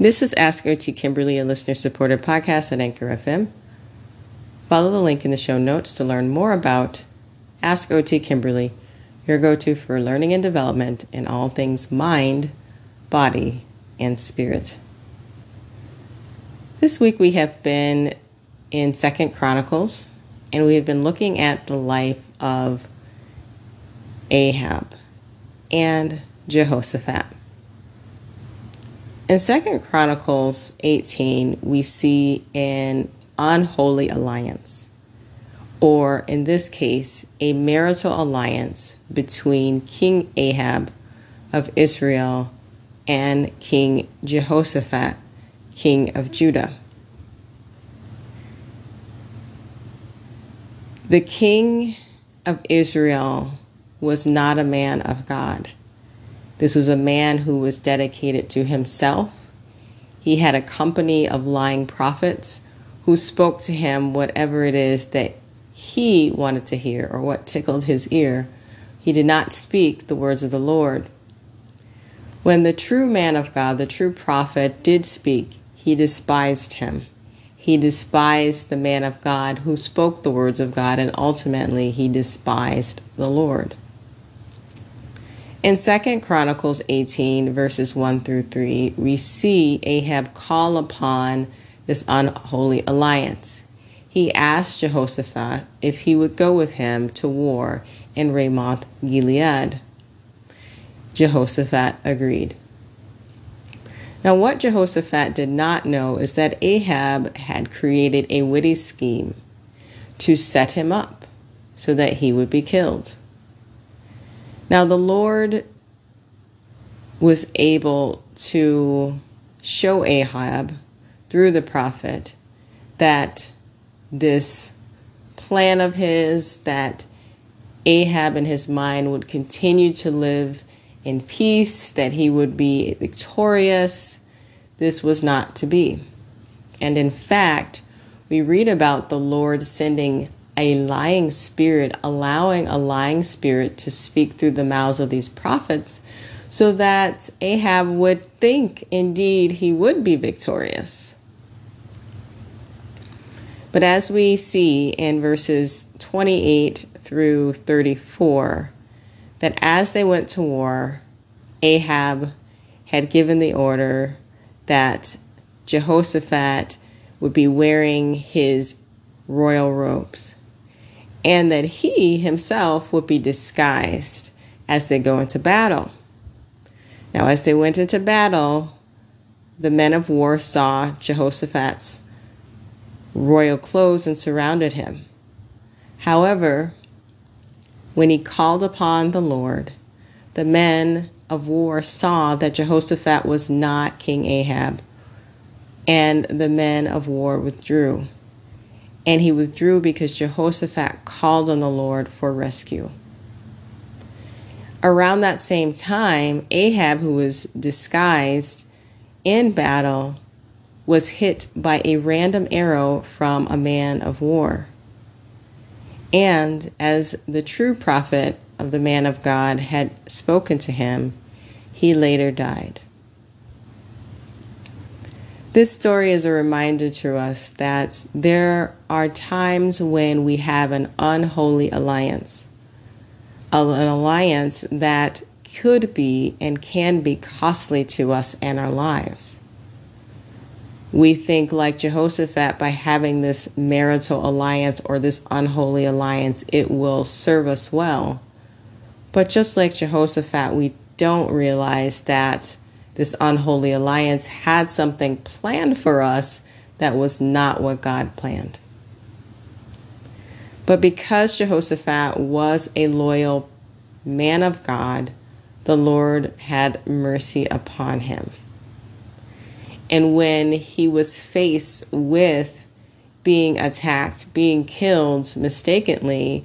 This is Ask OT Kimberly, a listener supported podcast at Anchor FM. Follow the link in the show notes to learn more about Ask OT Kimberly, your go to for learning and development in all things mind, body, and spirit. This week we have been in Second Chronicles and we have been looking at the life of Ahab and Jehoshaphat. In Second Chronicles 18, we see an unholy alliance, or in this case, a marital alliance between King Ahab of Israel and King Jehoshaphat, king of Judah. The king of Israel was not a man of God. This was a man who was dedicated to himself. He had a company of lying prophets who spoke to him whatever it is that he wanted to hear or what tickled his ear. He did not speak the words of the Lord. When the true man of God, the true prophet, did speak, he despised him. He despised the man of God who spoke the words of God, and ultimately he despised the Lord. In 2 Chronicles 18, verses 1 through 3, we see Ahab call upon this unholy alliance. He asked Jehoshaphat if he would go with him to war in Ramoth Gilead. Jehoshaphat agreed. Now, what Jehoshaphat did not know is that Ahab had created a witty scheme to set him up so that he would be killed. Now, the Lord was able to show Ahab through the prophet that this plan of his, that Ahab in his mind would continue to live in peace, that he would be victorious, this was not to be. And in fact, we read about the Lord sending a lying spirit, allowing a lying spirit to speak through the mouths of these prophets so that Ahab would think indeed he would be victorious. But as we see in verses 28 through 34, that as they went to war, Ahab had given the order that Jehoshaphat would be wearing his royal robes and that he himself would be disguised as they go into battle. Now, as they went into battle, the men of war saw Jehoshaphat's royal clothes and surrounded him. However, when he called upon the Lord, the men of war saw that Jehoshaphat was not King Ahab, and the men of war withdrew. And he withdrew because Jehoshaphat called on the Lord for rescue. Around that same time, Ahab, who was disguised in battle, was hit by a random arrow from a man of war. And as the true prophet of the man of God had spoken to him, he later died. This story is a reminder to us that there are times when we have an unholy alliance, an alliance that could be and can be costly to us and our lives. We think, like Jehoshaphat, by having this marital alliance or this unholy alliance, it will serve us well. But just like Jehoshaphat, we don't realize that this unholy alliance had something planned for us that was not what God planned. But because Jehoshaphat was a loyal man of God, the Lord had mercy upon him. And when he was faced with being attacked, being killed mistakenly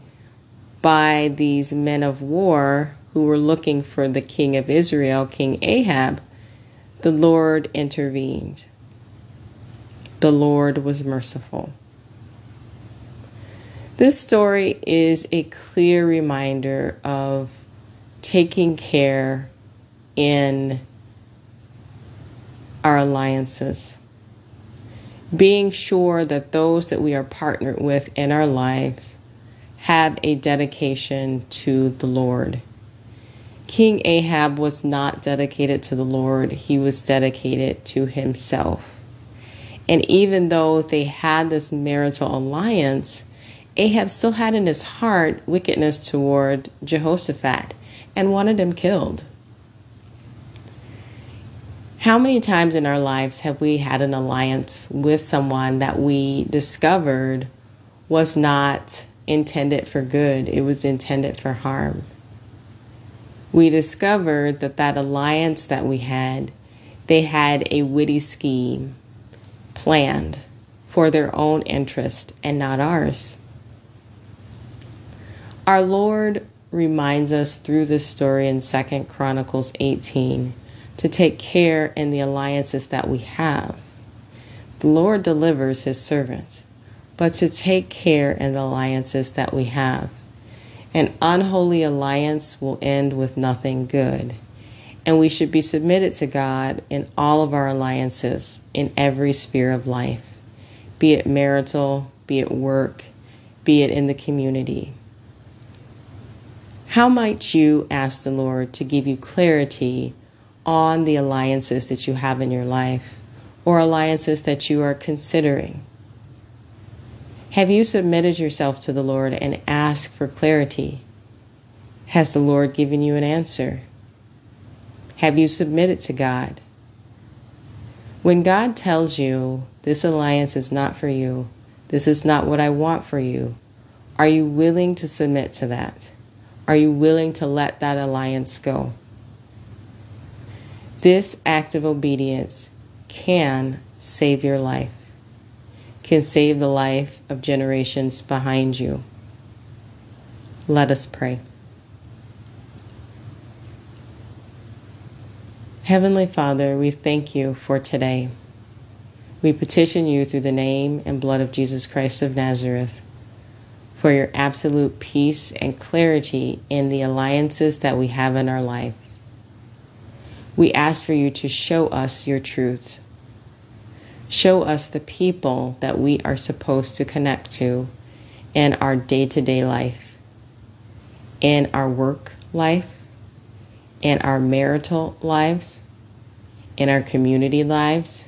by these men of war who were looking for the king of Israel, King Ahab, the Lord intervened. The Lord was merciful. This story is a clear reminder of taking care in our alliances. Being sure that those that we are partnered with in our lives have a dedication to the Lord. King Ahab was not dedicated to the Lord, he was dedicated to himself. And even though they had this marital alliance, Ahab still had in his heart wickedness toward Jehoshaphat and wanted him killed. How many times in our lives have we had an alliance with someone that we discovered was not intended for good, it was intended for harm? We discovered that that alliance that we had, they had a witty scheme planned for their own interest and not ours. Our Lord reminds us through this story in 2 Chronicles 18 to take care in the alliances that we have. The Lord delivers his servants, but to take care in the alliances that we have. An unholy alliance will end with nothing good. And we should be submitted to God in all of our alliances in every sphere of life, be it marital, be it work, be it in the community. How might you ask the Lord to give you clarity on the alliances that you have in your life or alliances that you are considering? Have you submitted yourself to the Lord and asked for clarity? Has the Lord given you an answer? Have you submitted to God? When God tells you this alliance is not for you, this is not what I want for you, are you willing to submit to that? Are you willing to let that alliance go? This act of obedience can save your life, can save the life of generations behind you. Let us pray. Heavenly Father, we thank you for today. We petition you through the name and blood of Jesus Christ of Nazareth for your absolute peace and clarity in the alliances that we have in our life. We ask for you to show us your truth. Show us the people that we are supposed to connect to in our day to day life, in our work life, in our marital lives, in our community lives,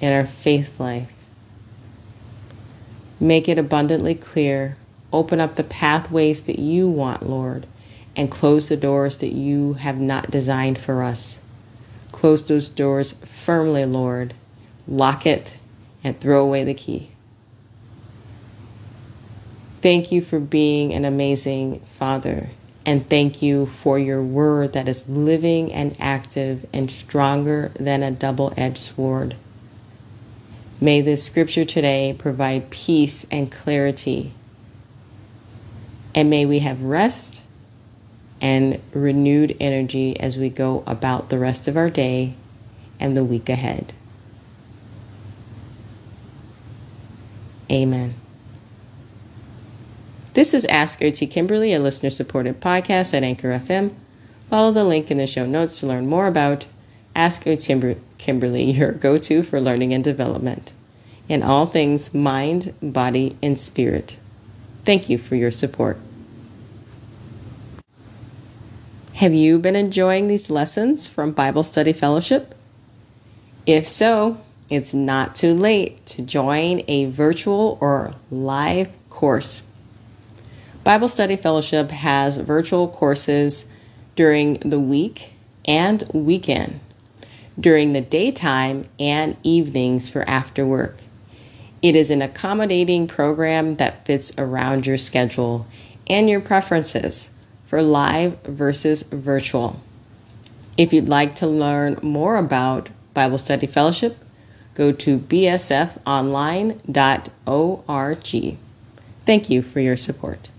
in our faith life. Make it abundantly clear. Open up the pathways that you want, Lord and close the doors that you have not designed for us. Close those doors firmly, Lord. Lock it and throw away the key. Thank you for being an amazing Father. And thank you for your word that is living and active and stronger than a double edged sword. May this scripture today provide peace and clarity. And may we have rest and renewed energy as we go about the rest of our day and the week ahead. Amen. This is Ask OT Kimberly, a listener supported podcast at Anchor FM. Follow the link in the show notes to learn more about Ask OT Kimberly, your go to for learning and development in all things mind, body, and spirit. Thank you for your support. Have you been enjoying these lessons from Bible Study Fellowship? If so, it's not too late to join a virtual or live course. Bible Study Fellowship has virtual courses during the week and weekend, during the daytime and evenings for after work. It is an accommodating program that fits around your schedule and your preferences for live versus virtual. If you'd like to learn more about Bible Study Fellowship, go to bsfonline.org. Thank you for your support.